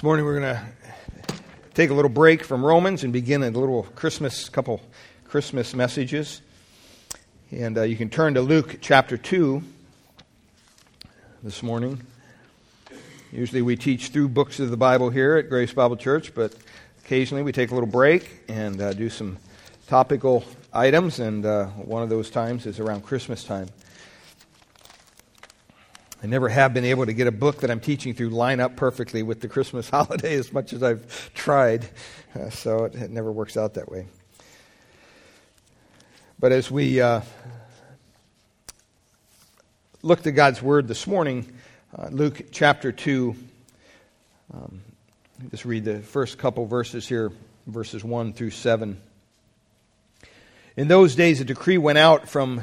This morning we're going to take a little break from Romans and begin a little Christmas, couple Christmas messages. And uh, you can turn to Luke chapter 2 this morning. Usually we teach through books of the Bible here at Grace Bible Church, but occasionally we take a little break and uh, do some topical items, and uh, one of those times is around Christmas time. I never have been able to get a book that I'm teaching through line up perfectly with the Christmas holiday as much as I've tried, uh, so it, it, never works out that way. But as we uh, looked at God's Word this morning, uh, Luke chapter 2, um, just read the first couple verses here, verses 1 through 7. In those days, a decree went out from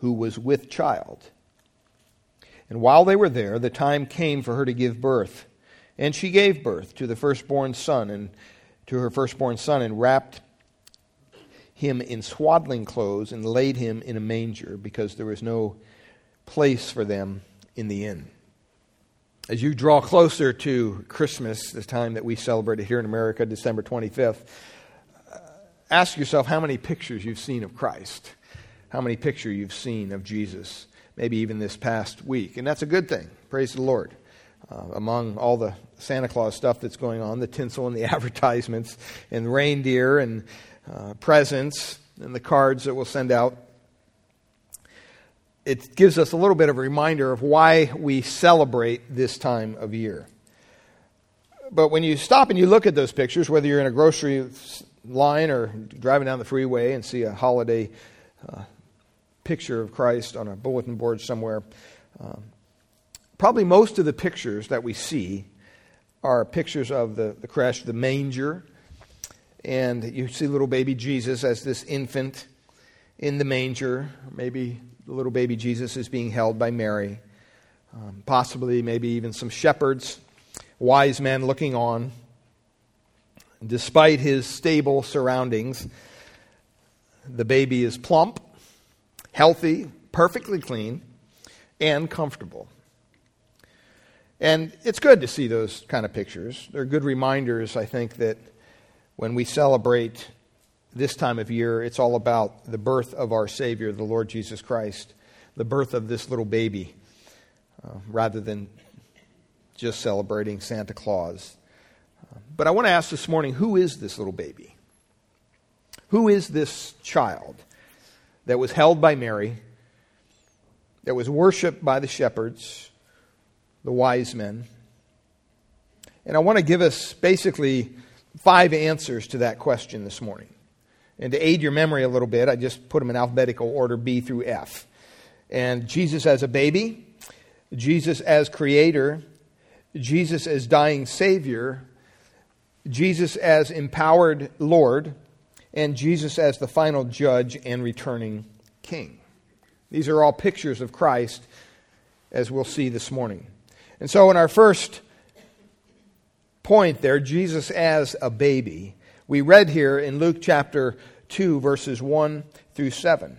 who was with child. And while they were there, the time came for her to give birth. And she gave birth to the firstborn son and to her firstborn son and wrapped him in swaddling clothes and laid him in a manger because there was no place for them in the inn. As you draw closer to Christmas, the time that we celebrate it here in America, December 25th, uh, ask yourself how many pictures you've seen of Christ how many picture you've seen of Jesus, maybe even this past week. And that's a good thing. Praise the Lord. Uh, among all the Santa Claus stuff that's going on, the tinsel and the advertisements, and reindeer and uh, presents and the cards that we'll send out, it gives us a little bit of a reminder of why we celebrate this time of year. But when you stop and you look at those pictures, whether you're in a grocery line or driving down the freeway and see a holiday uh, picture of Christ on a bulletin board somewhere. Um, probably most of the pictures that we see are pictures of the, the crèche the manger. And you see little baby Jesus as this infant in the manger. Maybe the little baby Jesus is being held by Mary. Um, possibly, maybe even some shepherds, wise men looking on. Despite his stable surroundings, the baby is plump healthy, perfectly clean, and comfortable. And it's good to see those kind of pictures. They're good reminders, I think, that when we celebrate this time of year, it's all about the birth of our Savior, the Lord Jesus Christ, the birth of this little baby, uh, rather than just celebrating Santa Claus. But I want to ask this morning who is this little baby? Who is this child? That was held by Mary, that was worshiped by the shepherds, the wise men. And I want to give us basically five answers to that question this morning. And to aid your memory a little bit, I just put them in alphabetical order B through F. And Jesus as a baby, Jesus as creator, Jesus as dying Savior, Jesus as empowered Lord, and Jesus as the final judge and returning king. These are all pictures of Christ, as we'll see this morning. And so, in our first point there, Jesus as a baby, we read here in Luke chapter 2, verses 1 through 7.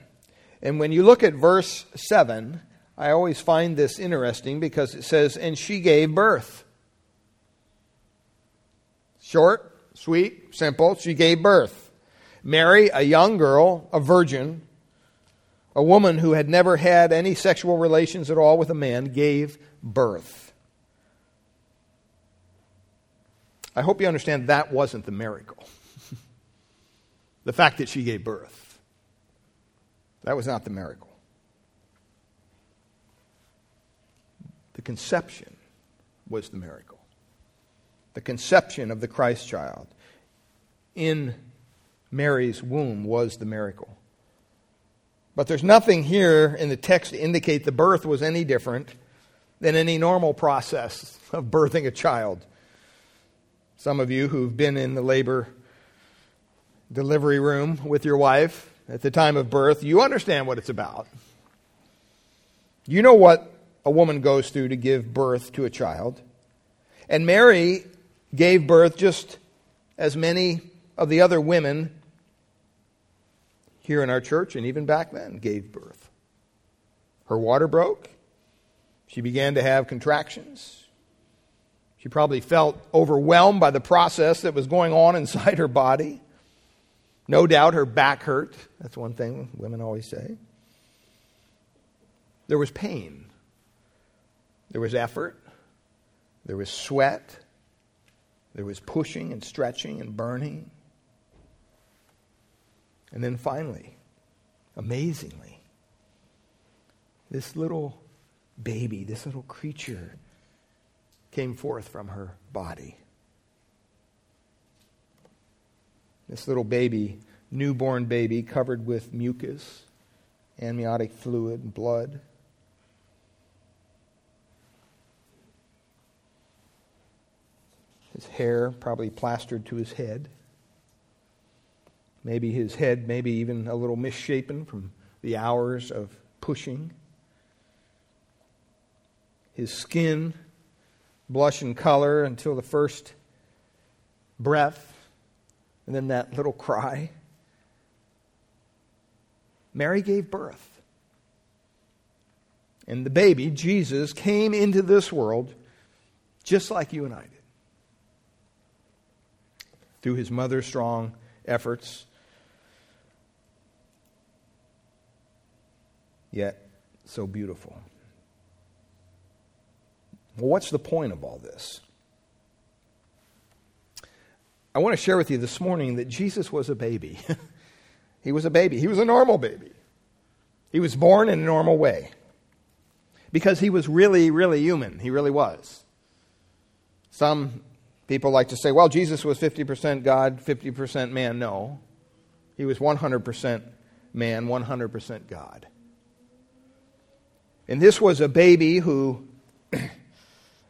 And when you look at verse 7, I always find this interesting because it says, And she gave birth. Short, sweet, simple. She gave birth. Mary, a young girl, a virgin, a woman who had never had any sexual relations at all with a man, gave birth. I hope you understand that wasn't the miracle. the fact that she gave birth. That was not the miracle. The conception was the miracle. The conception of the Christ child in Mary's womb was the miracle. But there's nothing here in the text to indicate the birth was any different than any normal process of birthing a child. Some of you who've been in the labor delivery room with your wife at the time of birth, you understand what it's about. You know what a woman goes through to give birth to a child. And Mary gave birth just as many of the other women here in our church and even back then gave birth. Her water broke. She began to have contractions. She probably felt overwhelmed by the process that was going on inside her body. No doubt her back hurt. That's one thing women always say. There was pain. There was effort. There was sweat. There was pushing and stretching and burning. And then finally, amazingly, this little baby, this little creature came forth from her body. This little baby, newborn baby, covered with mucus, amniotic fluid, and blood. His hair probably plastered to his head. Maybe his head, maybe even a little misshapen from the hours of pushing. His skin blush and color until the first breath, and then that little cry. Mary gave birth. And the baby, Jesus, came into this world just like you and I did. Through his mother's strong efforts. Yet so beautiful. Well, what's the point of all this? I want to share with you this morning that Jesus was a baby. he was a baby. He was a normal baby. He was born in a normal way because he was really, really human. He really was. Some people like to say, well, Jesus was 50% God, 50% man. No. He was 100% man, 100% God. And this was a baby who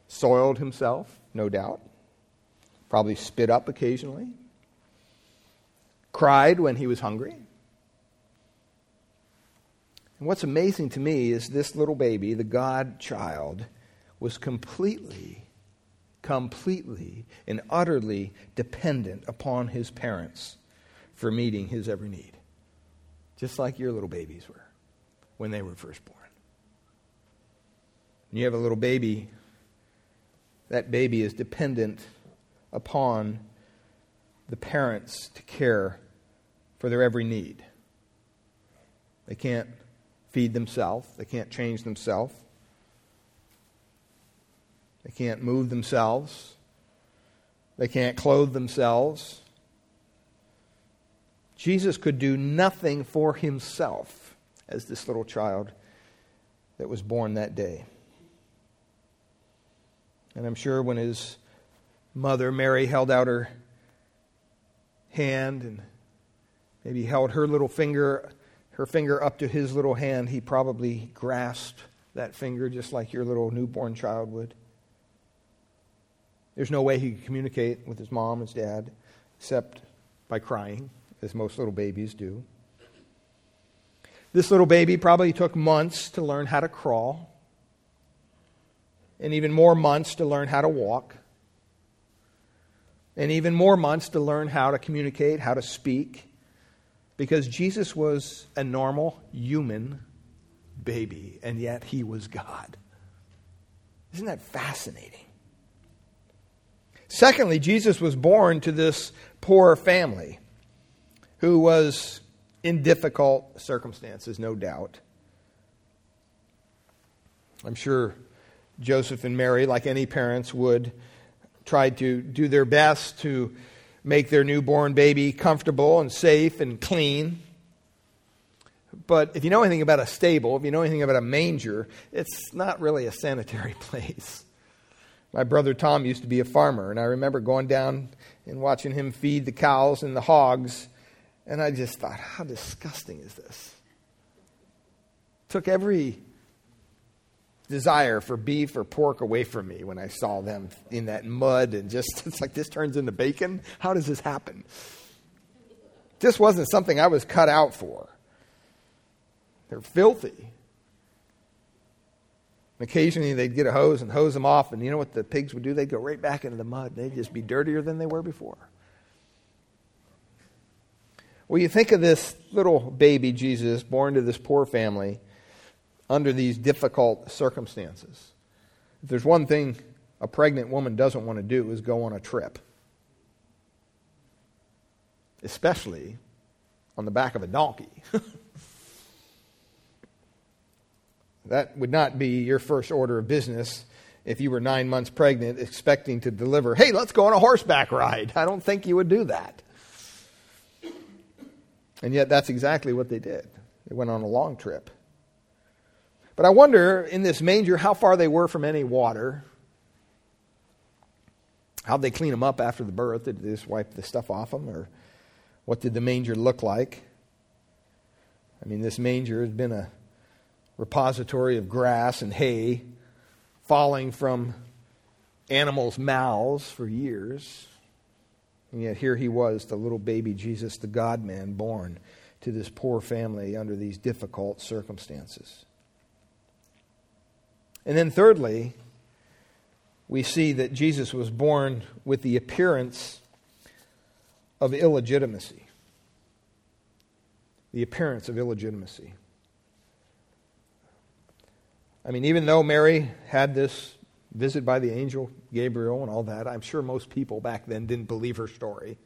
soiled himself, no doubt, probably spit up occasionally, cried when he was hungry. And what's amazing to me is this little baby, the God child, was completely, completely, and utterly dependent upon his parents for meeting his every need. Just like your little babies were when they were first born. And you have a little baby that baby is dependent upon the parents to care for their every need. They can't feed themselves, they can't change themselves, they can't move themselves, they can't clothe themselves. Jesus could do nothing for himself as this little child that was born that day. And I'm sure when his mother, Mary, held out her hand and maybe held her little finger, her finger up to his little hand, he probably grasped that finger just like your little newborn child would. There's no way he could communicate with his mom, his dad, except by crying, as most little babies do. This little baby probably took months to learn how to crawl and even more months to learn how to walk, and even more months to learn how to communicate, how to speak, because Jesus was a normal human baby, and yet he was God. Isn't that fascinating? Secondly, Jesus was born to this poor family who was in difficult circumstances, no doubt. I'm sure Joseph and Mary, like any parents would, tried to do their best to make their newborn baby comfortable and safe and clean. But if you know anything about a stable, if you know anything about a manger, it's not really a sanitary place. My brother Tom used to be a farmer, and I remember going down and watching him feed the cows and the hogs, and I just thought, how disgusting is this? Took every desire for beef or pork away from me when I saw them in that mud and just, it's like this turns into bacon. How does this happen? This wasn't something I was cut out for. They're filthy. And occasionally they'd get a hose and hose them off, and you know what the pigs would do? They'd go right back into the mud. They'd just be dirtier than they were before. Well, you think of this little baby Jesus born to this poor family under these difficult circumstances. If there's one thing a pregnant woman doesn't want to do is go on a trip, especially on the back of a donkey. that would not be your first order of business if you were nine months pregnant expecting to deliver, hey, let's go on a horseback ride. I don't think you would do that. And yet, that's exactly what they did. They went on a long trip. But I wonder in this manger how far they were from any water. How'd they clean them up after the birth? Did they just wipe the stuff off them? Or what did the manger look like? I mean, this manger has been a repository of grass and hay falling from animals' mouths for years. And yet here he was, the little baby Jesus, the God man, born to this poor family under these difficult circumstances. And then, thirdly, we see that Jesus was born with the appearance of illegitimacy. The appearance of illegitimacy. I mean, even though Mary had this visit by the angel Gabriel and all that, I'm sure most people back then didn't believe her story.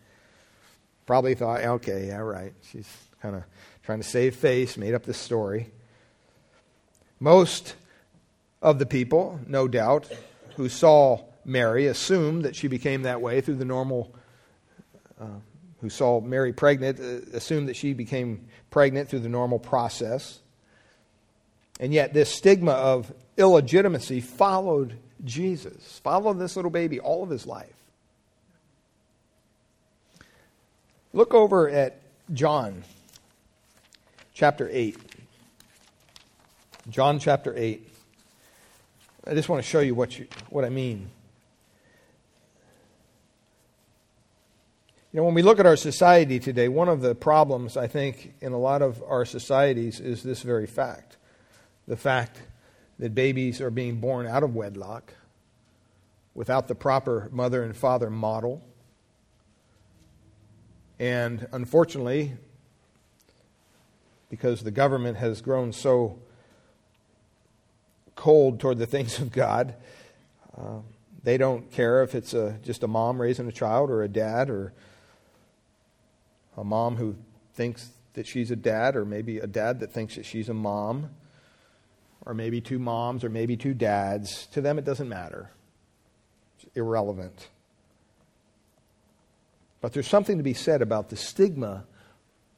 Probably thought, okay, yeah, right. She's kind of trying to save face, made up this story. Most of the people, no doubt, who saw Mary assumed that she became that way through the normal, uh, who saw Mary pregnant, uh, assumed that she became pregnant through the normal process. And yet, this stigma of illegitimacy followed Jesus, followed this little baby all of his life. Look over at John chapter 8. John chapter 8. I just want to show you what, you, what I mean. You know, when we look at our society today, one of the problems, I think, in a lot of our societies is this very fact the fact that babies are being born out of wedlock without the proper mother and father model. And unfortunately, because the government has grown so cold toward the things of God. Uh, they don't care if it's a, just a mom raising a child or a dad or a mom who thinks that she's a dad or maybe a dad that thinks that she's a mom or maybe two moms or maybe two dads. To them, it doesn't matter. It's irrelevant. But there's something to be said about the stigma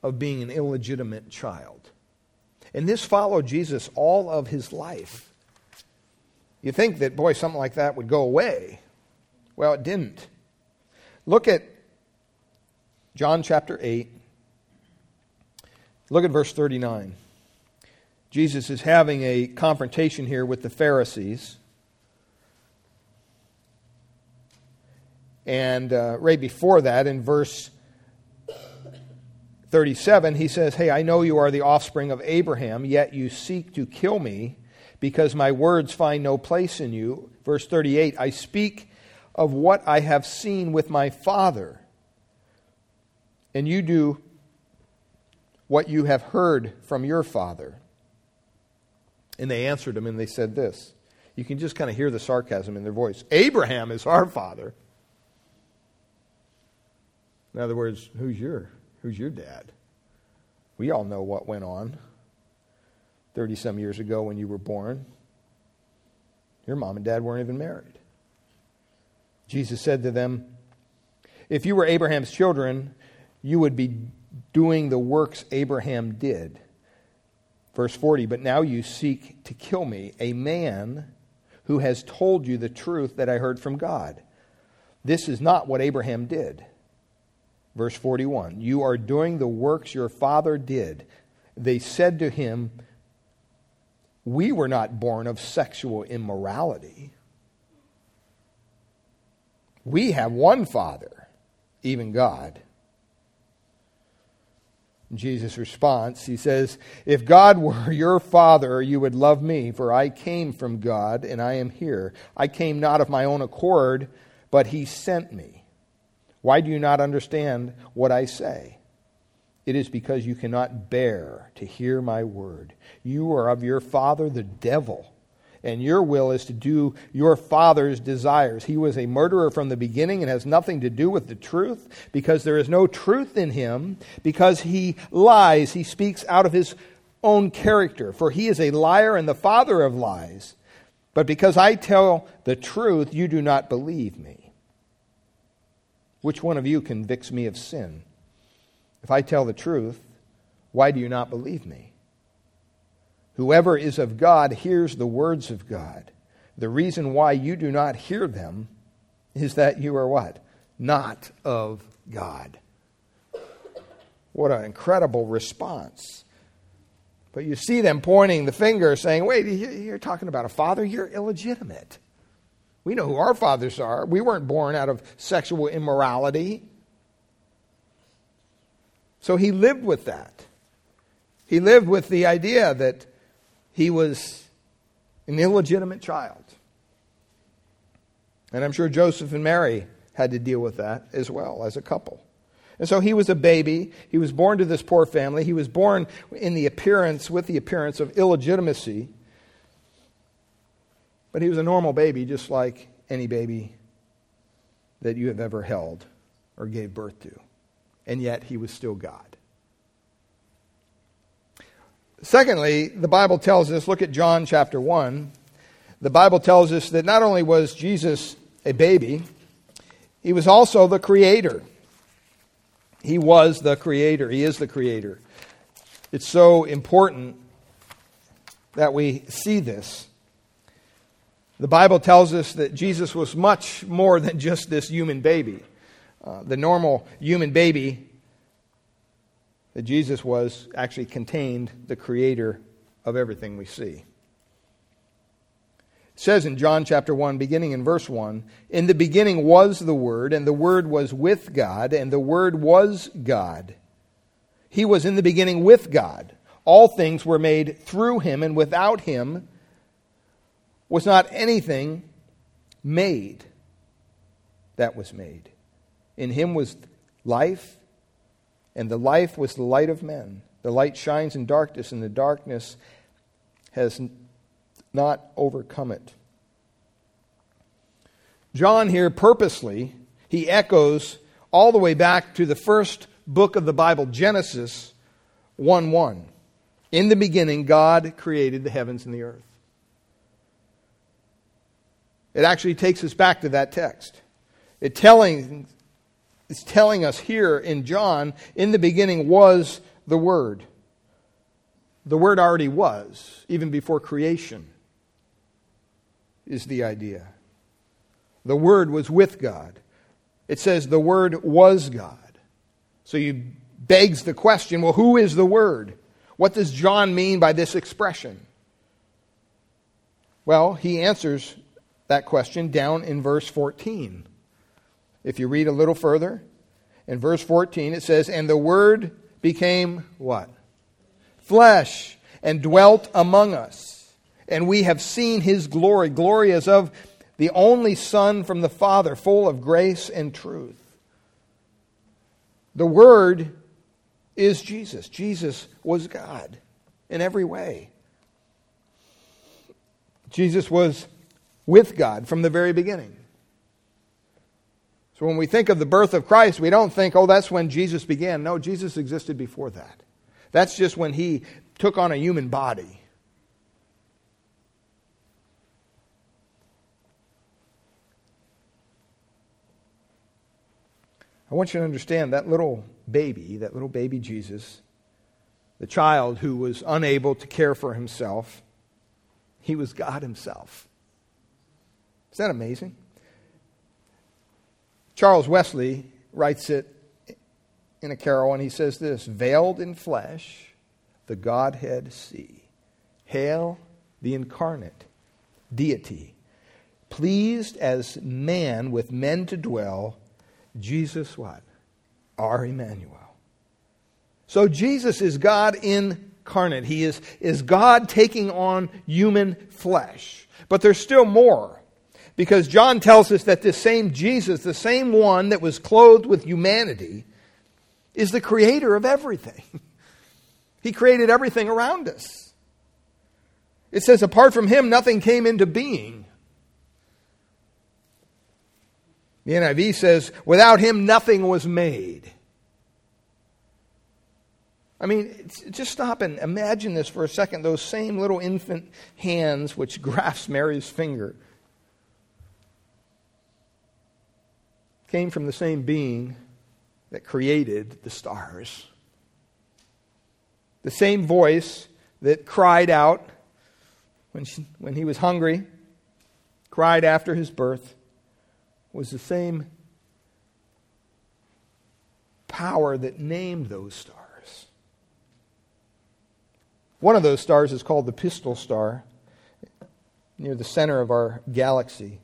of being an illegitimate child. And this followed Jesus all of his life. You think that, boy, something like that would go away. Well, it didn't. Look at John chapter 8. Look at verse 39. Jesus is having a confrontation here with the Pharisees. And uh, right before that, in verse 37, he says, Hey, I know you are the offspring of Abraham, yet you seek to kill me because my words find no place in you. Verse 38 I speak of what I have seen with my Father, and you do what you have heard from your Father. And they answered him and they said this. You can just kind of hear the sarcasm in their voice Abraham is our father. In other words, who's your, who's your dad? We all know what went on. 30 some years ago when you were born. Your mom and dad weren't even married. Jesus said to them, If you were Abraham's children, you would be doing the works Abraham did. Verse 40, but now you seek to kill me, a man who has told you the truth that I heard from God. This is not what Abraham did. Verse 41, you are doing the works your father did. They said to him, we were not born of sexual immorality. We have one Father, even God. Jesus' response, he says, If God were your Father, you would love me, for I came from God and I am here. I came not of my own accord, but he sent me. Why do you not understand what I say? It is because you cannot bear to hear my word. You are of your father, the devil, and your will is to do your father's desires. He was a murderer from the beginning and has nothing to do with the truth because there is no truth in him. Because he lies, he speaks out of his own character, for he is a liar and the father of lies. But because I tell the truth, you do not believe me. Which one of you convicts me of sin? If I tell the truth, why do you not believe me? Whoever is of God hears the words of God. The reason why you do not hear them is that you are what? Not of God. What an incredible response. But you see them pointing the finger, saying, Wait, you're talking about a father? You're illegitimate. We know who our fathers are. We weren't born out of sexual immorality. So he lived with that. He lived with the idea that he was an illegitimate child. And I'm sure Joseph and Mary had to deal with that as well as a couple. And so he was a baby. He was born to this poor family. He was born in the appearance, with the appearance of illegitimacy. But he was a normal baby, just like any baby that you have ever held or gave birth to and yet he was still God. Secondly, the Bible tells us, look at John chapter 1. The Bible tells us that not only was Jesus a baby, he was also the creator. He was the creator. He is the creator. It's so important that we see this. The Bible tells us that Jesus was much more than just this human baby. Uh, the normal human baby that Jesus was actually contained the creator of everything we see. It says in John chapter 1, beginning in verse 1 In the beginning was the Word, and the Word was with God, and the Word was God. He was in the beginning with God. All things were made through him, and without him was not anything made that was made. In him was life, and the life was the light of men. The light shines in darkness, and the darkness has not overcome it. John here purposely, he echoes all the way back to the first book of the Bible, Genesis 1 1. In the beginning, God created the heavens and the earth. It actually takes us back to that text. It telling is telling us here in John, in the beginning was the Word. The Word already was, even before creation, is the idea. The Word was with God. It says the Word was God. So you begs the question well, who is the Word? What does John mean by this expression? Well, he answers that question down in verse 14. If you read a little further, in verse 14 it says, And the Word became what? Flesh, and dwelt among us. And we have seen his glory. Glory as of the only Son from the Father, full of grace and truth. The Word is Jesus. Jesus was God in every way. Jesus was with God from the very beginning. So when we think of the birth of Christ, we don't think, oh, that's when Jesus began. No, Jesus existed before that. That's just when he took on a human body. I want you to understand that little baby, that little baby Jesus, the child who was unable to care for himself, he was God himself. Isn't that amazing? Charles Wesley writes it in a carol, and he says this Veiled in flesh, the Godhead see. Hail, the incarnate deity, pleased as man with men to dwell, Jesus what? Our Emmanuel. So Jesus is God incarnate. He is, is God taking on human flesh. But there's still more. Because John tells us that this same Jesus, the same one that was clothed with humanity, is the creator of everything. He created everything around us. It says, apart from him, nothing came into being. The NIV says, without him, nothing was made. I mean, just stop and imagine this for a second. Those same little infant hands which grasp Mary's finger came from the same being that created the stars. The same voice that cried out when, she, when he was hungry, cried after his birth, was the same power that named those stars. One of those stars is called the Pistol Star, near the center of our galaxy.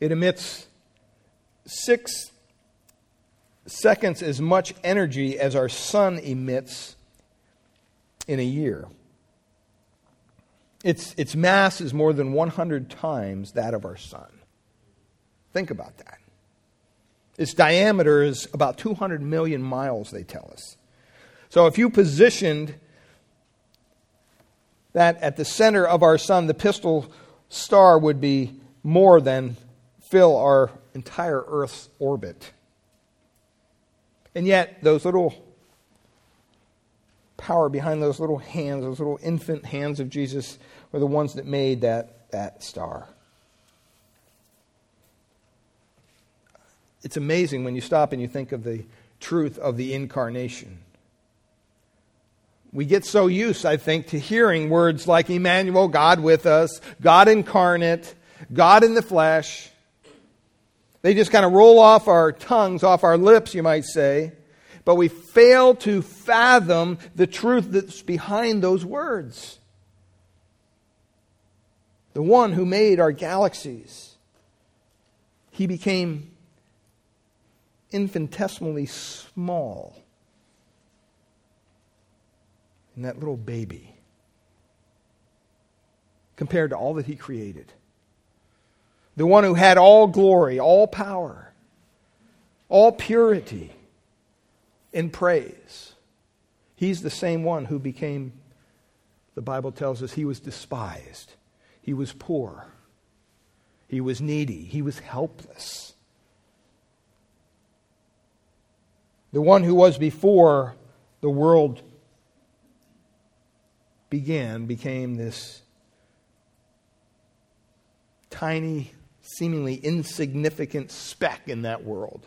It emits six seconds as much energy as our sun emits in a year. Its, its mass is more than 100 times that of our sun. Think about that. Its diameter is about 200 million miles, they tell us. So if you positioned that at the center of our sun, the pistol star would be more than fill our entire Earth's orbit. And yet, those little power behind those little hands, those little infant hands of Jesus, were the ones that made that, that star. It's amazing when you stop and you think of the truth of the incarnation. We get so used, I think, to hearing words like Emmanuel, God with us, God incarnate, God in the flesh. They just kind of roll off our tongues, off our lips, you might say, but we fail to fathom the truth that's behind those words. The one who made our galaxies, he became infinitesimally small in that little baby compared to all that he created the one who had all glory, all power, all purity in praise. He's the same one who became, the Bible tells us, he was despised, he was poor, he was needy, he was helpless. The one who was before the world began became this tiny seemingly insignificant speck in that world.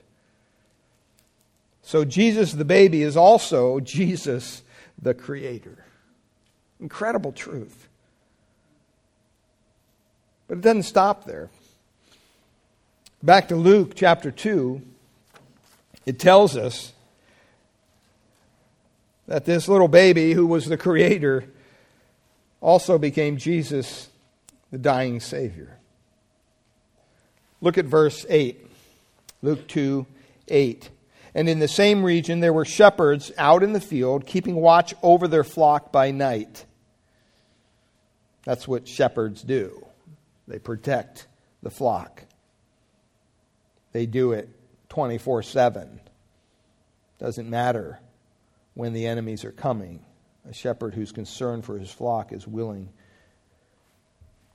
So, Jesus the baby is also Jesus the creator. Incredible truth. But it doesn't stop there. Back to Luke chapter 2, it tells us that this little baby, who was the creator, also became Jesus, the dying Savior. Look at verse 8. Luke 2 8. And in the same region there were shepherds out in the field, keeping watch over their flock by night. That's what shepherds do. They protect the flock. They do it 24 7. Doesn't matter when the enemies are coming. A shepherd who's concerned for his flock is willing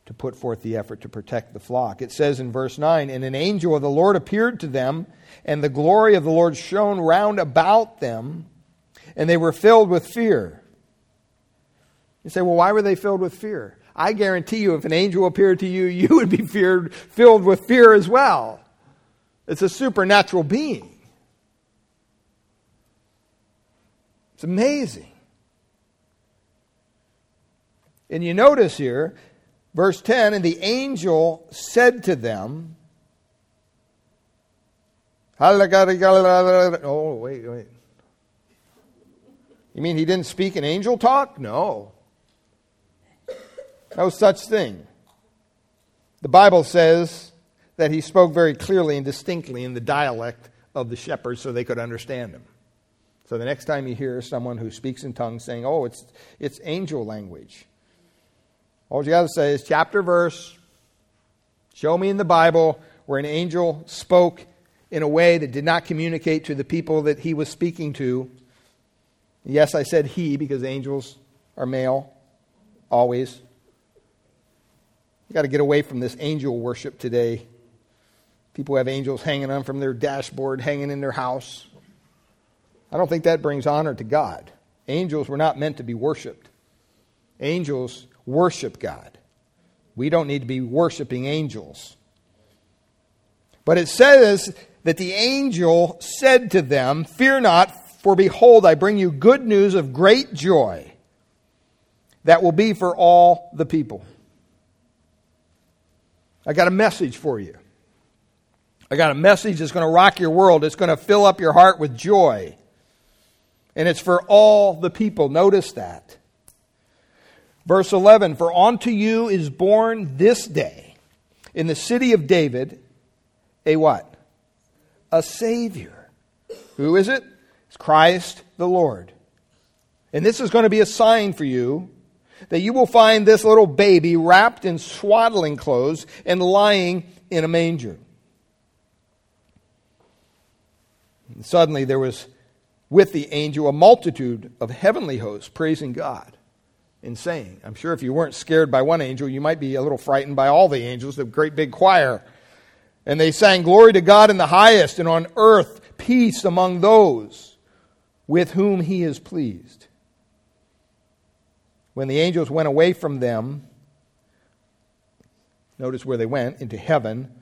to put forth the effort to protect the flock. It says in verse 9, And an angel of the Lord appeared to them, and the glory of the Lord shone round about them, and they were filled with fear. You say, well, why were they filled with fear? I guarantee you, if an angel appeared to you, you would be feared, filled with fear as well. It's a supernatural being. It's amazing. And you notice here Verse 10 And the angel said to them, Oh, wait, wait. You mean he didn't speak in angel talk? No. No such thing. The Bible says that he spoke very clearly and distinctly in the dialect of the shepherds so they could understand him. So the next time you hear someone who speaks in tongues saying, oh, it's, it's angel language, all you got to say is chapter, verse, show me in the Bible where an angel spoke in a way that did not communicate to the people that he was speaking to. Yes, I said he because angels are male, always. You got to get away from this angel worship today. People have angels hanging on from their dashboard, hanging in their house. I don't think that brings honor to God. Angels were not meant to be worshiped. Angels worship God. We don't need to be worshiping angels. But it says that the angel said to them, Fear not, for behold, I bring you good news of great joy that will be for all the people. I got a message for you. I got a message that's going to rock your world. It's going to fill up your heart with joy. And it's for all the people. Notice that. Verse 11 For unto you is born this day in the city of David a what? A Savior. Who is it? It's Christ the Lord. And this is going to be a sign for you that you will find this little baby wrapped in swaddling clothes and lying in a manger. And suddenly there was with the angel a multitude of heavenly hosts praising God and saying, I'm sure if you weren't scared by one angel, you might be a little frightened by all the angels, the great big choir. And they sang, Glory to God in the highest, and on earth peace among those with whom he is pleased. When the angels went away from them, notice where they went, into heaven,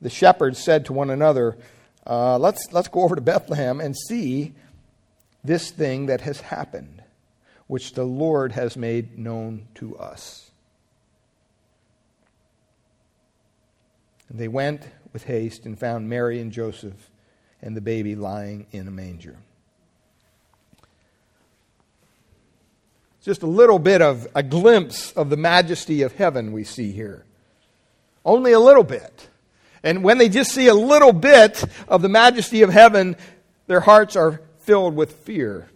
the shepherds said to one another, uh, let's, let's go over to Bethlehem and see this thing that has happened, which the Lord has made known to us. And they went with haste and found Mary and Joseph and the baby lying in a manger. Just a little bit of a glimpse of the majesty of heaven we see here. Only a little bit. And when they just see a little bit of the majesty of heaven, their hearts are filled with fear.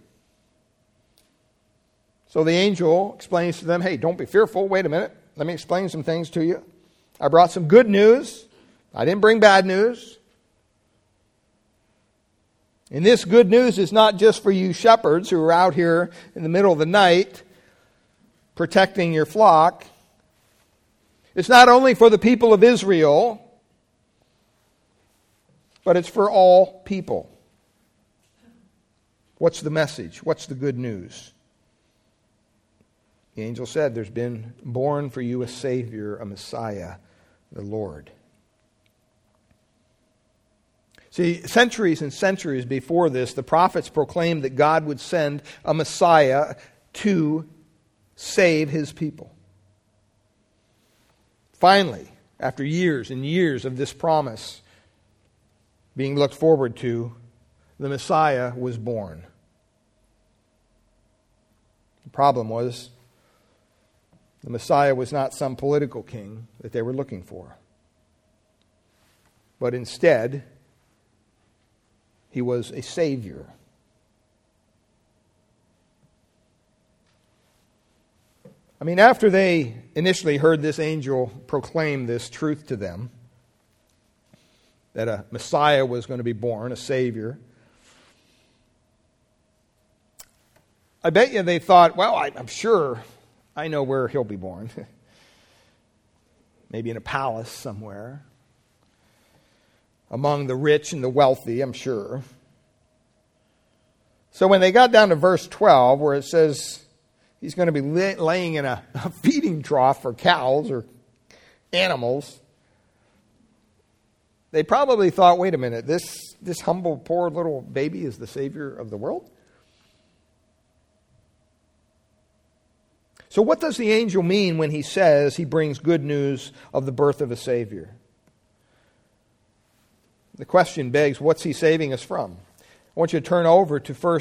So the angel explains to them, hey, don't be fearful. Wait a minute. Let me explain some things to you. I brought some good news. I didn't bring bad news. And this good news is not just for you shepherds who are out here in the middle of the night protecting your flock. It's not only for the people of Israel, but it's for all people. What's the message? What's the good news? The angel said, There's been born for you a Savior, a Messiah, the Lord. See, centuries and centuries before this, the prophets proclaimed that God would send a Messiah to save his people. Finally, after years and years of this promise, being looked forward to, the Messiah was born. The problem was the Messiah was not some political king that they were looking for, but instead, he was a Savior. I mean, after they initially heard this angel proclaim this truth to them, that a Messiah was going to be born, a Savior. I bet you they thought, well, I, am sure I know where he'll be born. Maybe in a palace somewhere. Among the rich and the wealthy, I'm sure. So when they got down to verse 12, where it says he's going to be laying in a, feeding trough for cows or animals, they probably thought, wait a minute, this, this humble, poor little baby is the Savior of the world? So, what does the angel mean when he says he brings good news of the birth of a Savior? The question begs, what's he saving us from? I want you to turn over to 1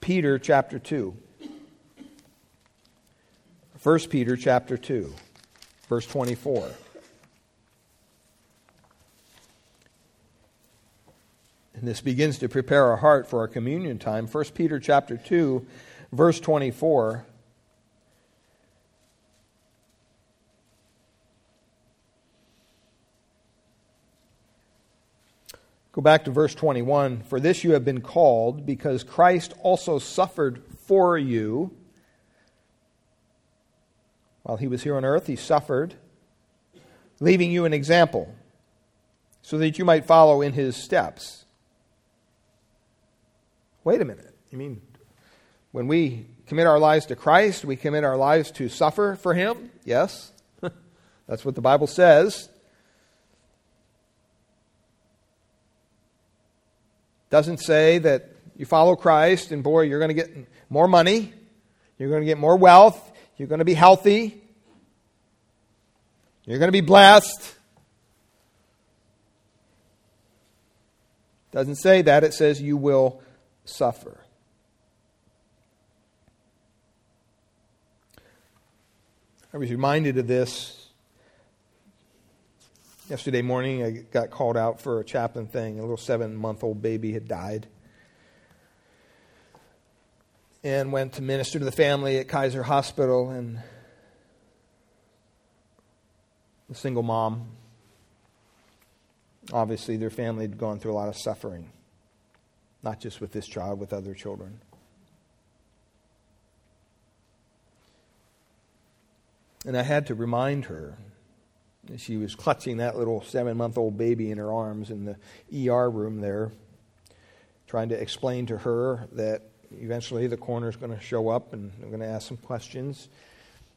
Peter chapter 2. 1 Peter chapter 2, verse 24. And this begins to prepare our heart for our communion time. 1 Peter chapter 2, verse 24. Go back to verse 21. For this you have been called, because Christ also suffered for you. While he was here on earth, he suffered, leaving you an example, so that you might follow in his steps. Wait a minute. You mean when we commit our lives to Christ, we commit our lives to suffer for him? Yes. That's what the Bible says. Doesn't say that you follow Christ and boy, you're going to get more money, you're going to get more wealth, you're going to be healthy, you're going to be blessed. Doesn't say that, it says you will suffer. I was reminded of this Yesterday morning, I got called out for a chaplain thing. A little seven month old baby had died. And went to minister to the family at Kaiser Hospital. And a single mom, obviously, their family had gone through a lot of suffering, not just with this child, with other children. And I had to remind her she was clutching that little seven month old baby in her arms in the ER room there, trying to explain to her that eventually the coroner is going to show up and they're going to ask some questions.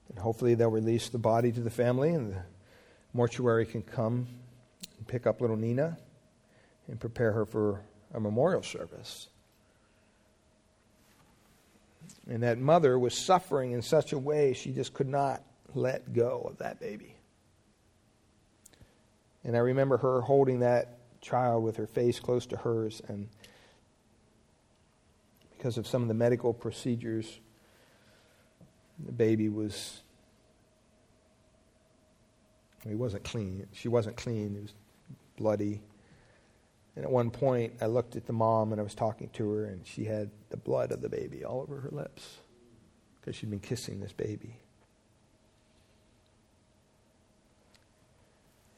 And hopefully they'll release the body to the family and the mortuary can come and pick up little Nina and prepare her for a memorial service. And that mother was suffering in such a way she just could not let go of that baby. And I remember her holding that child with her face close to hers, and because of some of the medical procedures, the baby was. He wasn't clean. She wasn't clean. It was bloody. And at one point, I looked at the mom and I was talking to her, and she had the blood of the baby all over her lips because she'd been kissing this baby.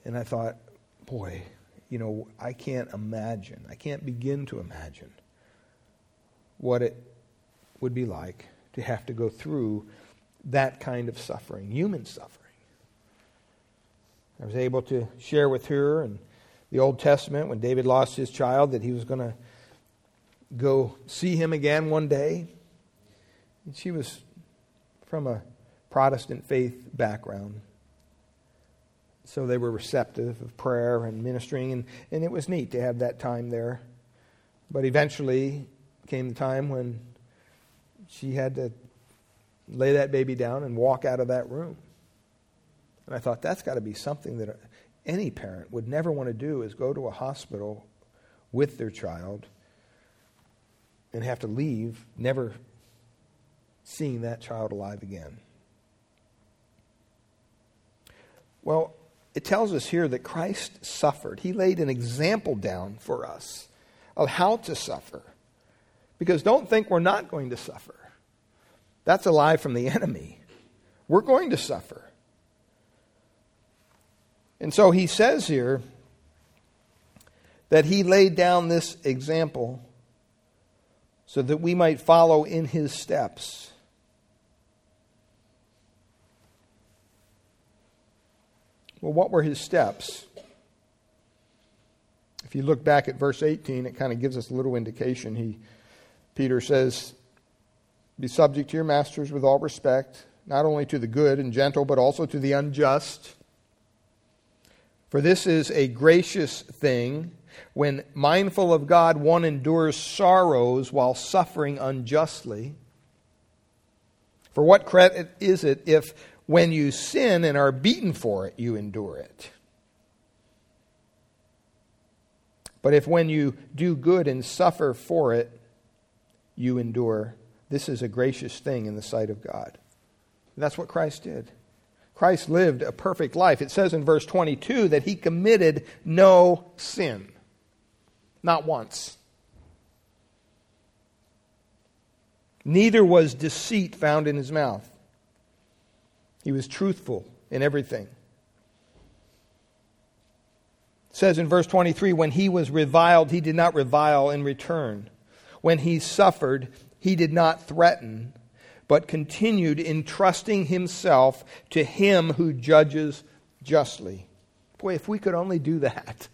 And I thought, boy, you know, I can't imagine, I can't begin to imagine what it would be like to have to go through that kind of suffering, human suffering. I was able to share with her in the Old Testament when David lost his child that he was going to go see him again one day. And she was from a Protestant faith background so they were receptive of prayer and ministering, and, and it was neat to have that time there. But eventually came the time when she had to lay that baby down and walk out of that room. And I thought that's got to be something that any parent would never want to do is go to a hospital with their child and have to leave, never seeing that child alive again. Well, it tells us here that Christ suffered. He laid an example down for us of how to suffer. Because don't think we're not going to suffer. That's a lie from the enemy. We're going to suffer. And so he says here that he laid down this example so that we might follow in his steps. Well, what were his steps? If you look back at verse 18, it kind of gives us a little indication. He, Peter says, Be subject to your masters with all respect, not only to the good and gentle, but also to the unjust. For this is a gracious thing when, mindful of God, one endures sorrows while suffering unjustly. For what credit is it if when you sin and are beaten for it, you endure it. But if when you do good and suffer for it, you endure This is a gracious thing in the sight of God. And that's what Christ did. Christ lived a perfect life. It says in verse 22 that he committed no sin. Not once. Neither was deceit found in his mouth. He was truthful in everything. It says in verse 23 when he was reviled, he did not revile in return. When he suffered, he did not threaten, but continued entrusting himself to him who judges justly. Boy, if we could only do that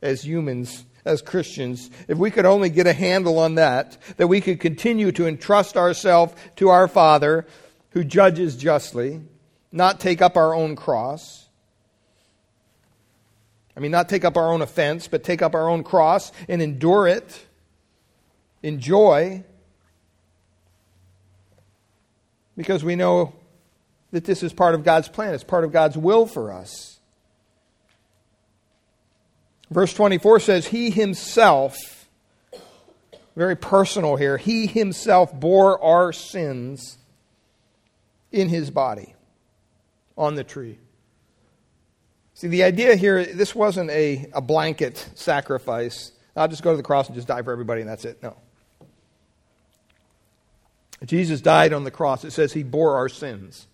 as humans, as Christians, if we could only get a handle on that, that we could continue to entrust ourselves to our Father who judges justly, not take up our own cross. I mean, not take up our own offense, but take up our own cross and endure it in joy because we know that this is part of God's plan, it's part of God's will for us. Verse 24 says, He Himself, very personal here, He Himself bore our sins in His body on the tree. See, the idea here, this wasn't a, a blanket sacrifice. I'll just go to the cross and just die for everybody and that's it. No. Jesus died on the cross. It says he bore our sins.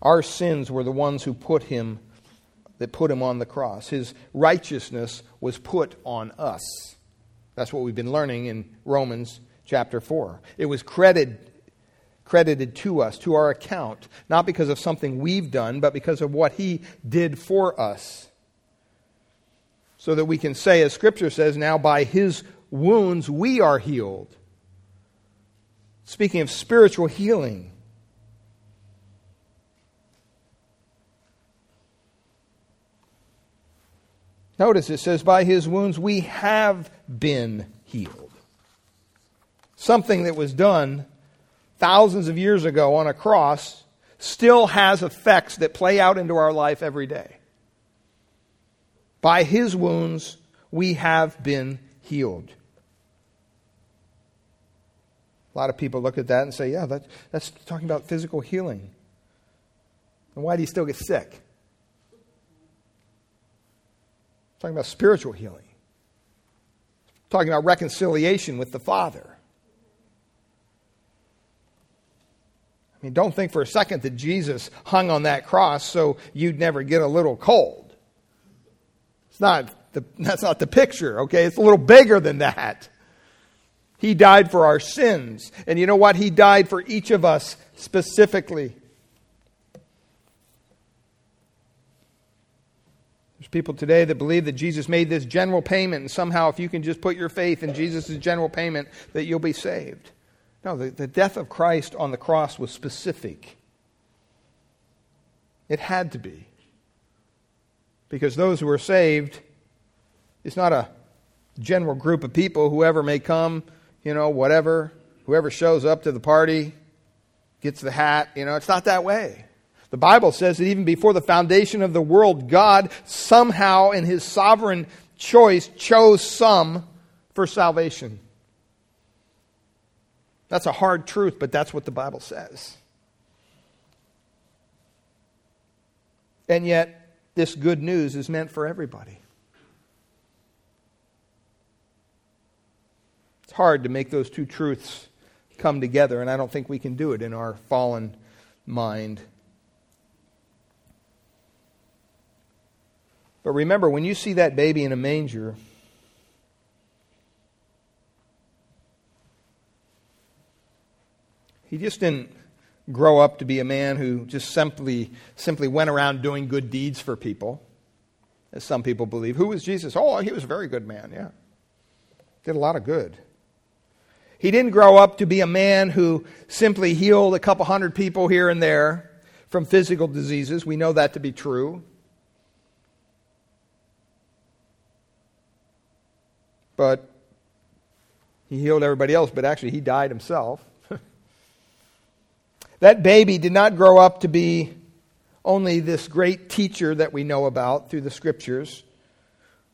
Our sins were the ones who put him that put him on the cross. His righteousness was put on us. That's what we've been learning in Romans chapter 4. It was credited credited to us, to our account, not because of something we've done, but because of what he did for us so that we can say, as Scripture says, now by his wounds we are healed. Speaking of spiritual healing. Notice it says, by his wounds we have been healed. Something that was done thousands of years ago on a cross still has effects that play out into our life every day. By his wounds we have been healed. A lot of people look at that and say, yeah, that, that's talking about physical healing. And why do you still get sick? Talking about spiritual healing. talking about reconciliation with the Father. I mean, don't think for a second that Jesus hung on that cross so you'd never get a little cold. It's not the, that's not the picture, okay? It's a little bigger than that. He died for our sins. And you know what? He died for each of us specifically. There's people today that believe that Jesus made this general payment, and somehow, if you can just put your faith in Jesus' general payment, that you'll be saved. No, the, the death of Christ on the cross was specific. It had to be. Because those who are saved, it's not a general group of people, whoever may come, you know, whatever, whoever shows up to the party gets the hat, you know, it's not that way. The Bible says that even before the foundation of the world, God somehow in his sovereign choice chose some for salvation. That's a hard truth, but that's what the Bible says. And yet, this good news is meant for everybody. It's hard to make those two truths come together, and I don't think we can do it in our fallen mind. But remember, when you see that baby in a manger, he just didn't grow up to be a man who just simply, simply went around doing good deeds for people, as some people believe. Who was Jesus? Oh, he was a very good man, yeah. Did a lot of good. He didn't grow up to be a man who simply healed a couple hundred people here and there from physical diseases. We know that to be true. But he healed everybody else, but actually he died himself. That baby did not grow up to be only this great teacher that we know about through the scriptures,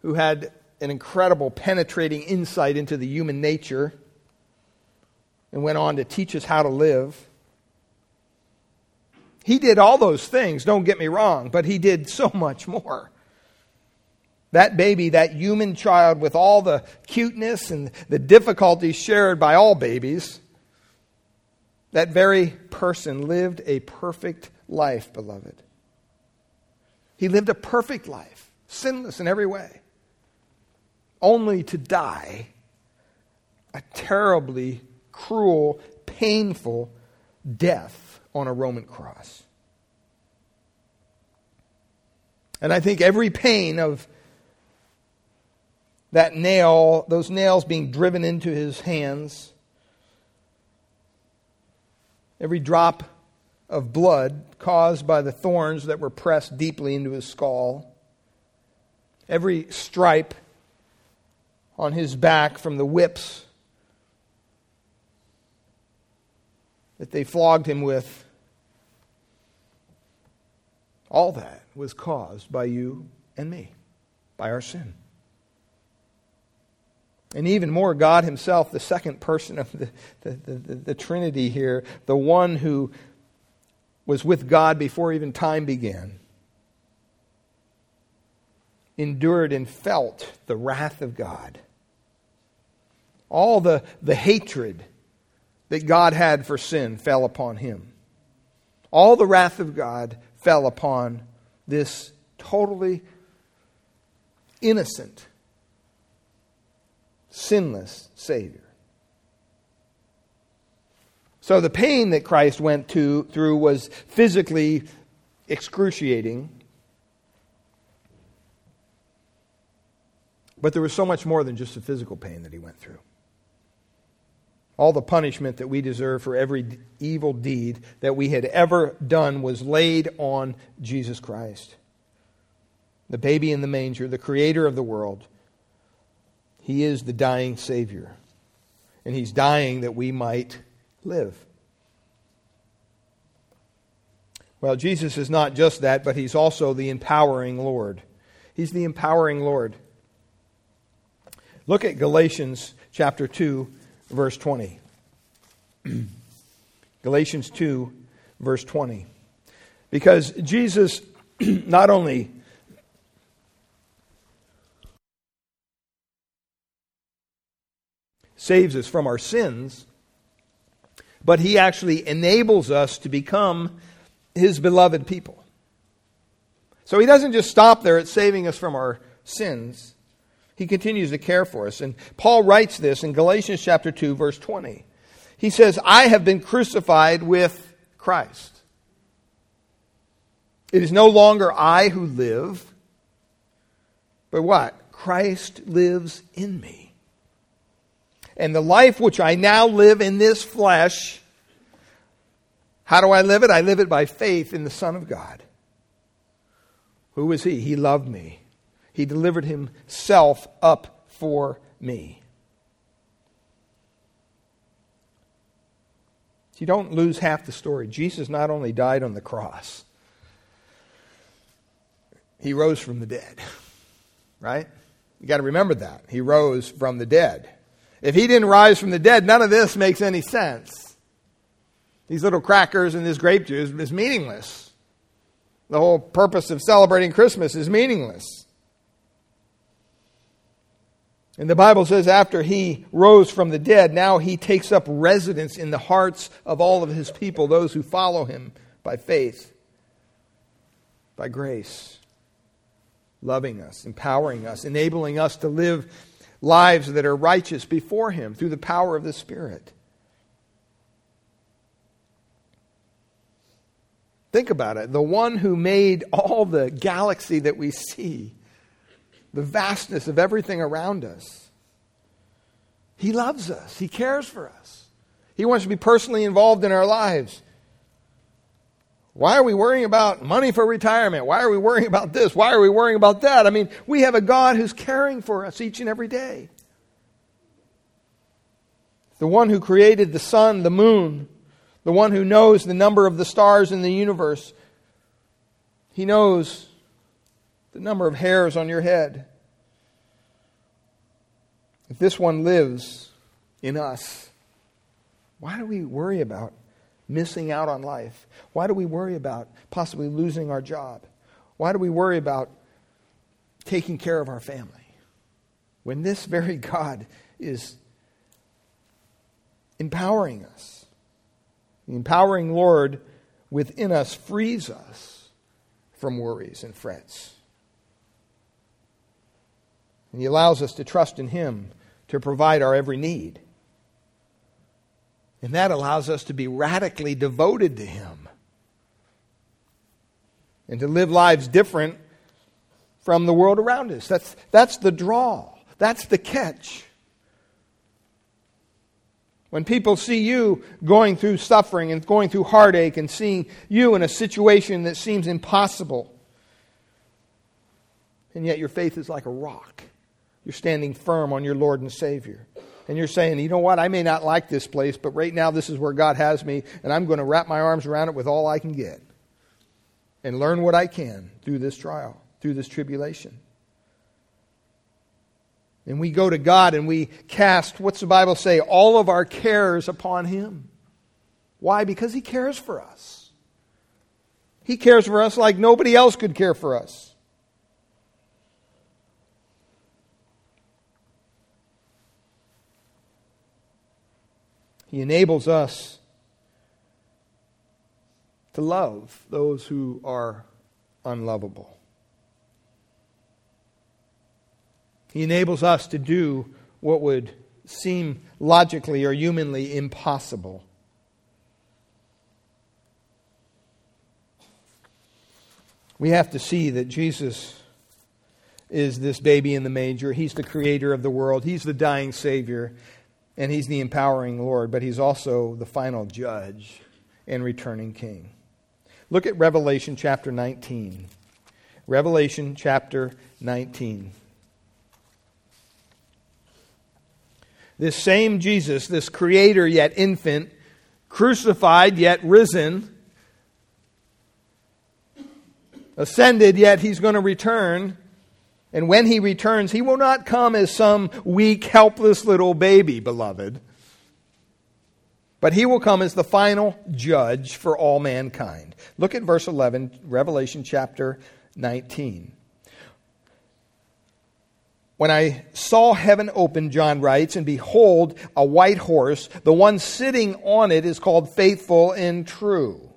who had an incredible penetrating insight into the human nature and went on to teach us how to live. He did all those things, don't get me wrong, but he did so much more. That baby, that human child with all the cuteness and the difficulties shared by all babies, that very person lived a perfect life, beloved. He lived a perfect life, sinless in every way, only to die a terribly cruel, painful death on a Roman cross. And I think every pain of that nail, those nails being driven into his hands, every drop of blood caused by the thorns that were pressed deeply into his skull, every stripe on his back from the whips that they flogged him with, all that was caused by you and me, by our sin. And even more, God Himself, the second person of the, the, the, the, Trinity here, the one who was with God before even time began, endured and felt the wrath of God. All the, the hatred that God had for sin fell upon Him. All the wrath of God fell upon this totally innocent sinless Savior. So the pain that Christ went to, through was physically excruciating. But there was so much more than just the physical pain that he went through. All the punishment that we deserve for every evil deed that we had ever done was laid on Jesus Christ. The baby in the manger, the creator of the world, he is the dying Savior. And He's dying that we might live. Well, Jesus is not just that, but He's also the empowering Lord. He's the empowering Lord. Look at Galatians chapter 2, verse 20. Galatians 2, verse 20. Because Jesus not only saves us from our sins, but he actually enables us to become his beloved people. So he doesn't just stop there at saving us from our sins. He continues to care for us. And Paul writes this in Galatians chapter 2 verse 20. He says, "I have been crucified with Christ. It is no longer I who live, but what? Christ lives in me." And the life which I now live in this flesh, how do I live it? I live it by faith in the Son of God. Who is He? He loved me. He delivered Himself up for me. You don't lose half the story. Jesus not only died on the cross, He rose from the dead. Right? You got to remember that. He rose from the dead. If he didn't rise from the dead, none of this makes any sense. These little crackers and this grape juice is meaningless. The whole purpose of celebrating Christmas is meaningless. And the Bible says after he rose from the dead, now he takes up residence in the hearts of all of his people, those who follow him by faith, by grace, loving us, empowering us, enabling us to live lives that are righteous before Him through the power of the Spirit. Think about it. The one who made all the galaxy that we see, the vastness of everything around us, He loves us. He cares for us. He wants to be personally involved in our lives. Why are we worrying about money for retirement? Why are we worrying about this? Why are we worrying about that? I mean, we have a God who's caring for us each and every day. The one who created the sun, the moon, the one who knows the number of the stars in the universe. He knows the number of hairs on your head. if this one lives in us, why do we worry about missing out on life? Why do we worry about possibly losing our job? Why do we worry about taking care of our family? When this very God is empowering us. The empowering Lord within us frees us from worries and frets. And He allows us to trust in Him to provide our every need. And that allows us to be radically devoted to Him and to live lives different from the world around us. That's, that's the draw, that's the catch. When people see you going through suffering and going through heartache and seeing you in a situation that seems impossible, and yet your faith is like a rock. You're standing firm on your Lord and Savior. And you're saying, you know what, I may not like this place, but right now this is where God has me, and I'm going to wrap my arms around it with all I can get and learn what I can through this trial, through this tribulation. And we go to God and we cast, what's the Bible say? All of our cares upon Him. Why? Because He cares for us. He cares for us like nobody else could care for us. He enables us to love those who are unlovable. He enables us to do what would seem logically or humanly impossible. We have to see that Jesus is this baby in the manger. He's the creator of the world. He's the dying Savior. And He's the empowering Lord. But He's also the final judge and returning King. Look at Revelation chapter 19. Revelation chapter 19. This same Jesus, this creator yet infant, crucified yet risen, ascended yet he's going to return. And when he returns, he will not come as some weak, helpless little baby, beloved. But he will come as the final judge for all mankind. Look at verse 11, Revelation chapter 19. When I saw heaven open, John writes, and behold, a white horse. The one sitting on it is called faithful and true.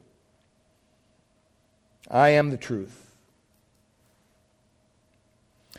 I am the truth.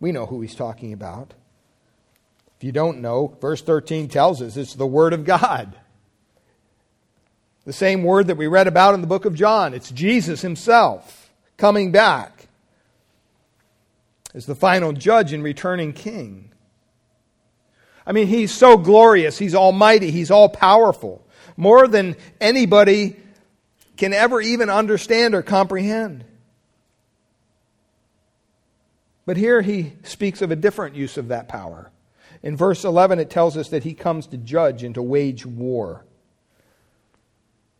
We know who he's talking about. If you don't know, verse 13 tells us it's the Word of God. The same word that we read about in the book of John. It's Jesus himself coming back as the final judge and returning king. I mean, he's so glorious, he's almighty, he's all powerful, more than anybody can ever even understand or comprehend. But here he speaks of a different use of that power. In verse 11, it tells us that he comes to judge and to wage war.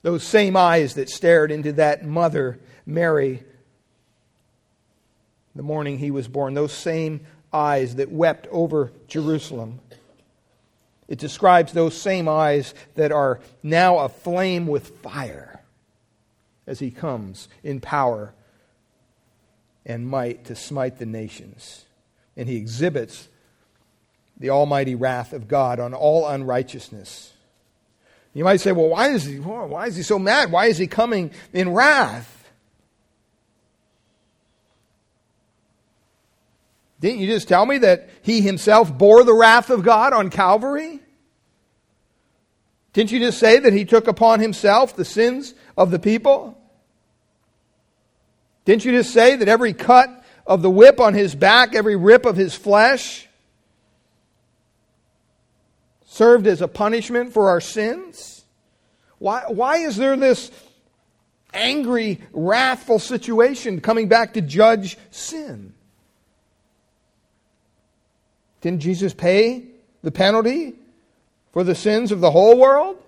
Those same eyes that stared into that mother, Mary, the morning he was born, those same eyes that wept over Jerusalem. It describes those same eyes that are now aflame with fire as he comes in power and might to smite the nations. And he exhibits the almighty wrath of God on all unrighteousness. You might say, well, why is he, why is he so mad? Why is he coming in wrath? Didn't you just tell me that he himself bore the wrath of God on Calvary? Didn't you just say that he took upon himself the sins of the people? Didn't you just say that every cut of the whip on his back, every rip of his flesh, served as a punishment for our sins? Why, why is there this angry, wrathful situation coming back to judge sin? Didn't Jesus pay the penalty for the sins of the whole world?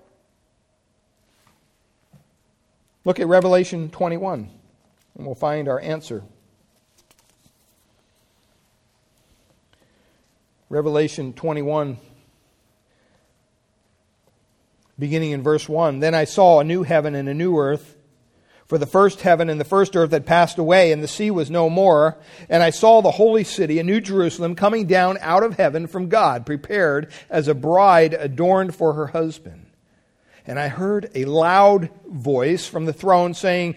Look at Revelation 21, and we'll find our answer. Revelation 21, beginning in verse 1. Then I saw a new heaven and a new earth. For the first heaven and the first earth had passed away, and the sea was no more. And I saw the holy city, a new Jerusalem, coming down out of heaven from God, prepared as a bride adorned for her husband. And I heard a loud voice from the throne saying,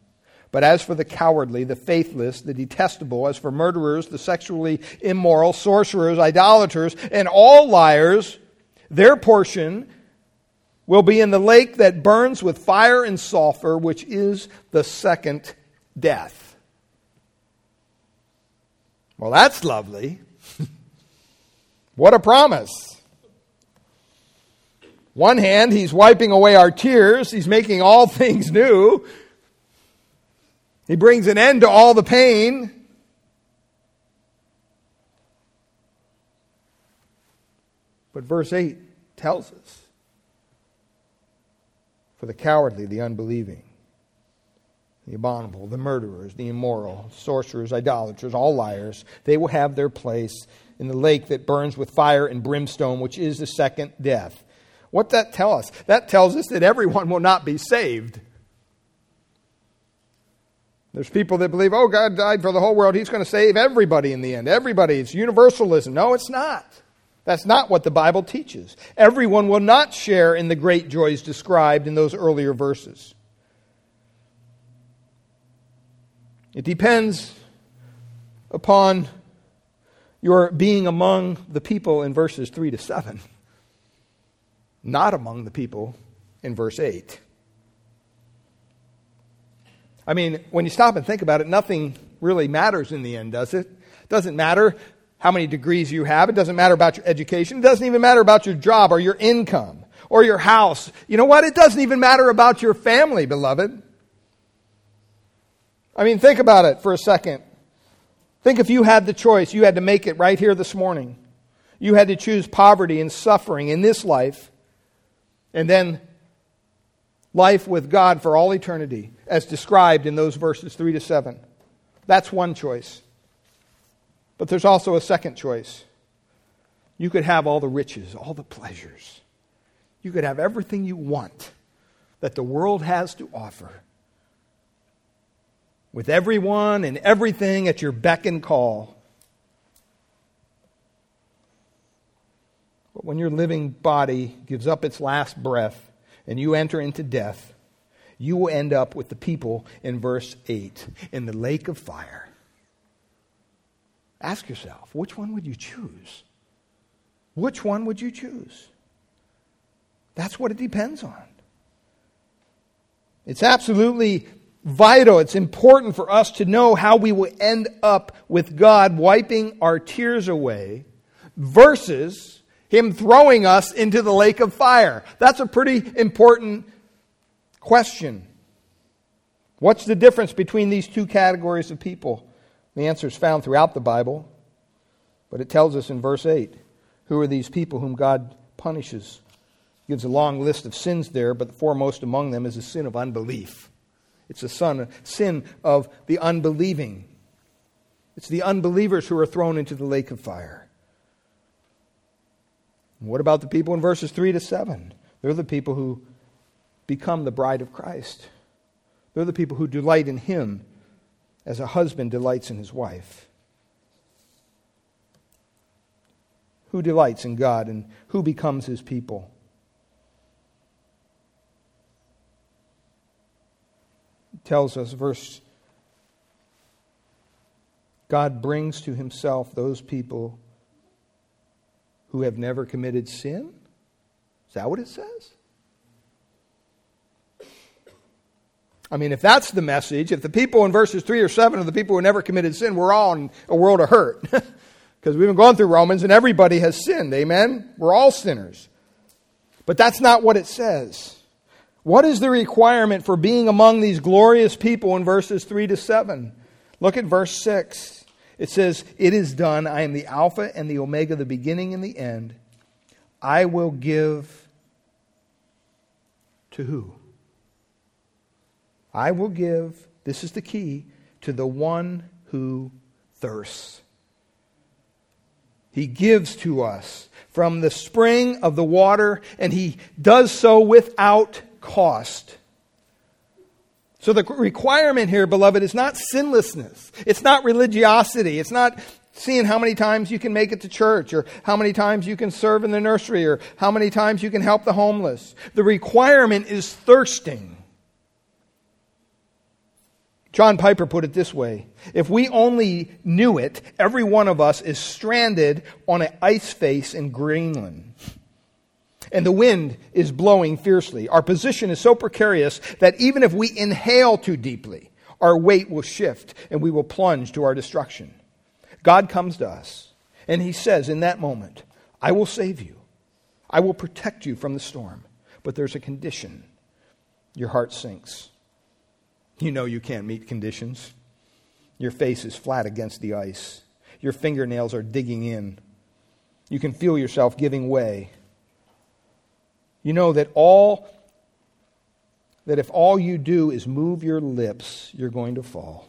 But as for the cowardly, the faithless, the detestable, as for murderers, the sexually immoral, sorcerers, idolaters, and all liars, their portion will be in the lake that burns with fire and sulfur, which is the second death. Well, that's lovely. what a promise. One hand, he's wiping away our tears, he's making all things new. He brings an end to all the pain. But verse 8 tells us for the cowardly, the unbelieving, the abominable, the murderers, the immoral, sorcerers, idolaters, all liars, they will have their place in the lake that burns with fire and brimstone, which is the second death. What that tell us? That tells us that everyone will not be saved. There's people that believe, oh, God died for the whole world. He's going to save everybody in the end. Everybody. It's universalism. No, it's not. That's not what the Bible teaches. Everyone will not share in the great joys described in those earlier verses. It depends upon your being among the people in verses 3 to 7, not among the people in verse 8. I mean, when you stop and think about it, nothing really matters in the end, does it? It doesn't matter how many degrees you have. It doesn't matter about your education. It doesn't even matter about your job or your income or your house. You know what? It doesn't even matter about your family, beloved. I mean, think about it for a second. Think if you had the choice, you had to make it right here this morning. You had to choose poverty and suffering in this life, and then life with God for all eternity, as described in those verses 3 to 7. That's one choice. But there's also a second choice. You could have all the riches, all the pleasures. You could have everything you want that the world has to offer with everyone and everything at your beck and call. But when your living body gives up its last breath and you enter into death, you will end up with the people in verse 8 in the lake of fire. Ask yourself, which one would you choose? Which one would you choose? That's what it depends on. It's absolutely vital, it's important for us to know how we will end up with God wiping our tears away versus Him throwing us into the lake of fire. That's a pretty important question. What's the difference between these two categories of people? The answer is found throughout the Bible, but it tells us in verse 8 who are these people whom God punishes. He gives a long list of sins there, but the foremost among them is the sin of unbelief. It's a son, sin of the unbelieving. It's the unbelievers who are thrown into the lake of fire. What about the people in verses 3 to 7? They're the people who become the bride of Christ. They're the people who delight in Him as a husband delights in his wife. Who delights in God and who becomes his people? It tells us, verse God brings to himself those people who have never committed sin? Is that what it says? I mean, if that's the message, if the people in verses 3 or 7 are the people who never committed sin, we're all in a world of hurt. Because we've been going through Romans and everybody has sinned. Amen? We're all sinners. But that's not what it says. What is the requirement for being among these glorious people in verses 3 to 7? Look at verse 6. It says, It is done. I am the Alpha and the Omega, the beginning and the end. I will give to who? I will give, this is the key, to the one who thirsts. He gives to us from the spring of the water, and he does so without cost. So the requirement here, beloved, is not sinlessness. It's not religiosity. It's not seeing how many times you can make it to church or how many times you can serve in the nursery or how many times you can help the homeless. The requirement is thirsting. John Piper put it this way If we only knew it, every one of us is stranded on an ice face in Greenland. And the wind is blowing fiercely. Our position is so precarious that even if we inhale too deeply, our weight will shift and we will plunge to our destruction. God comes to us and he says in that moment, I will save you. I will protect you from the storm. But there's a condition. Your heart sinks. You know you can't meet conditions. Your face is flat against the ice. Your fingernails are digging in. You can feel yourself giving way. You know that all that if all you do is move your lips, you're going to fall.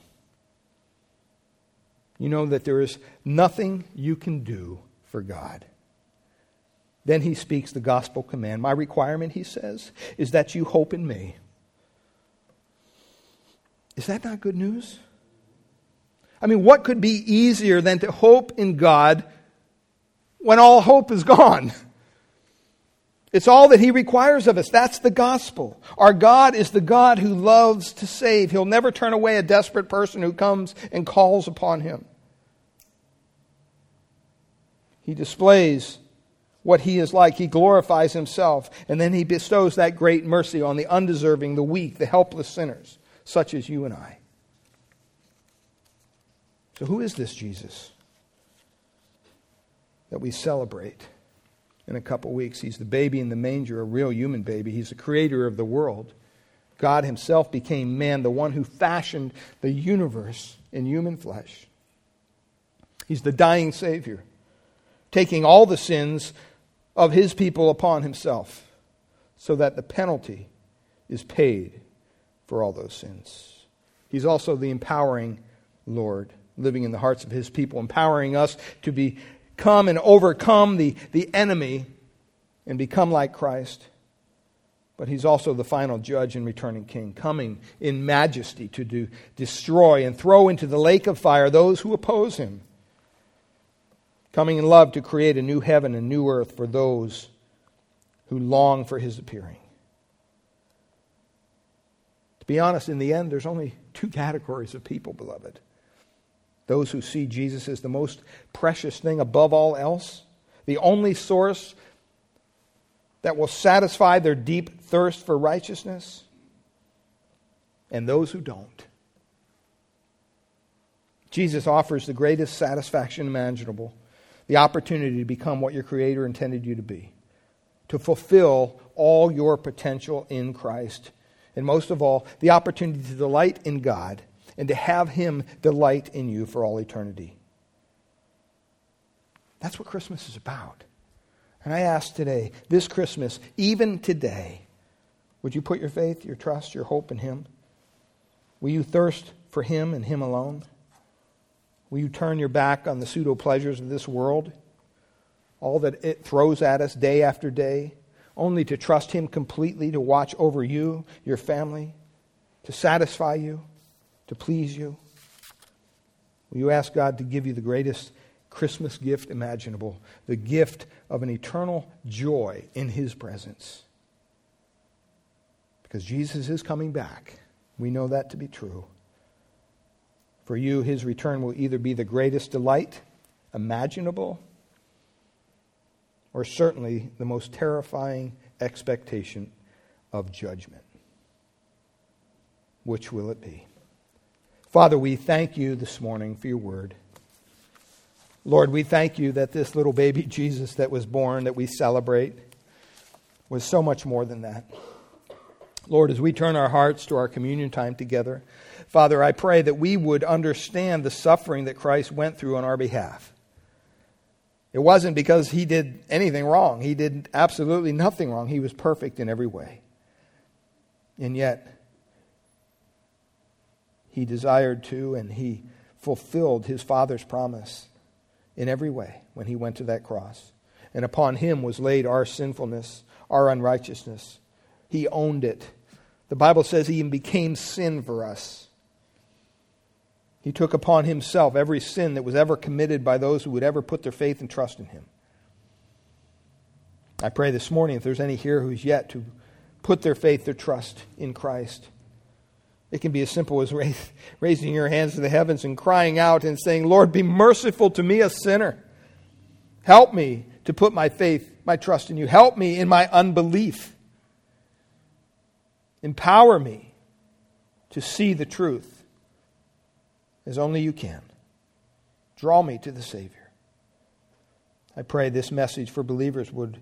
You know that there is nothing you can do for God. Then he speaks the gospel command. My requirement, he says, is that you hope in me. Is that not good news? I mean, what could be easier than to hope in God when all hope is gone? It's all that He requires of us. That's the gospel. Our God is the God who loves to save. He'll never turn away a desperate person who comes and calls upon Him. He displays what He is like. He glorifies Himself, and then He bestows that great mercy on the undeserving, the weak, the helpless sinners such as you and I. So, who is this Jesus that we celebrate in a couple weeks? He's the baby in the manger, a real human baby. He's the creator of the world. God Himself became man, the one who fashioned the universe in human flesh. He's the dying Savior, taking all the sins of His people upon Himself so that the penalty is paid for all those sins. He's also the empowering Lord, living in the hearts of his people, empowering us to become and overcome the, the enemy and become like Christ. But he's also the final judge and returning king, coming in majesty to do, destroy and throw into the lake of fire those who oppose him. Coming in love to create a new heaven and new earth for those who long for his appearing. To be honest, in the end, there's only two categories of people, beloved. Those who see Jesus as the most precious thing above all else, the only source that will satisfy their deep thirst for righteousness. and those who don't. Jesus offers the greatest satisfaction imaginable the opportunity to become what your Creator intended you to be, to fulfill all your potential in Christ, and most of all, the opportunity to delight in God and to have Him delight in you for all eternity. That's what Christmas is about. And I ask today, this Christmas, even today, would you put your faith, your trust, your hope in Him? Will you thirst for Him and Him alone? Will you turn your back on the pseudo pleasures of this world? All that it throws at us day after day, only to trust Him completely to watch over you, your family, to satisfy you, to please you? Will you ask God to give you the greatest Christmas gift imaginable the gift of an eternal joy in His presence? Because Jesus is coming back. We know that to be true. For you, his return will either be the greatest delight imaginable or certainly the most terrifying expectation of judgment. Which will it be? Father, we thank you this morning for your word. Lord, we thank you that this little baby Jesus that was born, that we celebrate, was so much more than that. Lord, as we turn our hearts to our communion time together, Father, I pray that we would understand the suffering that Christ went through on our behalf. It wasn't because he did anything wrong. He did absolutely nothing wrong. He was perfect in every way. And yet, he desired to and he fulfilled his Father's promise in every way when he went to that cross. And upon him was laid our sinfulness, our unrighteousness. He owned it. The Bible says he even became sin for us. He took upon himself every sin that was ever committed by those who would ever put their faith and trust in him. I pray this morning if there's any here who's yet to put their faith, their trust in Christ, it can be as simple as raising your hands to the heavens and crying out and saying, Lord, be merciful to me, a sinner. Help me to put my faith, my trust in you. Help me in my unbelief. Empower me to see the truth as only you can. Draw me to the Savior. I pray this message for believers would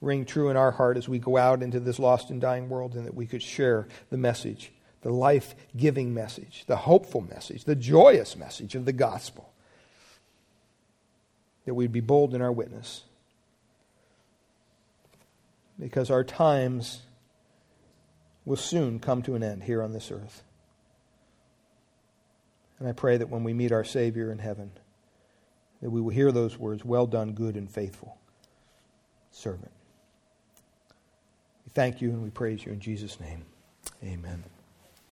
ring true in our heart as we go out into this lost and dying world and that we could share the message, the life giving message, the hopeful message, the joyous message of the gospel. That we'd be bold in our witness. Because our times will soon come to an end here on this earth. And I pray that when we meet our Savior in heaven, that we will hear those words, Well done, good and faithful servant. We thank you and we praise you in Jesus' name. Amen.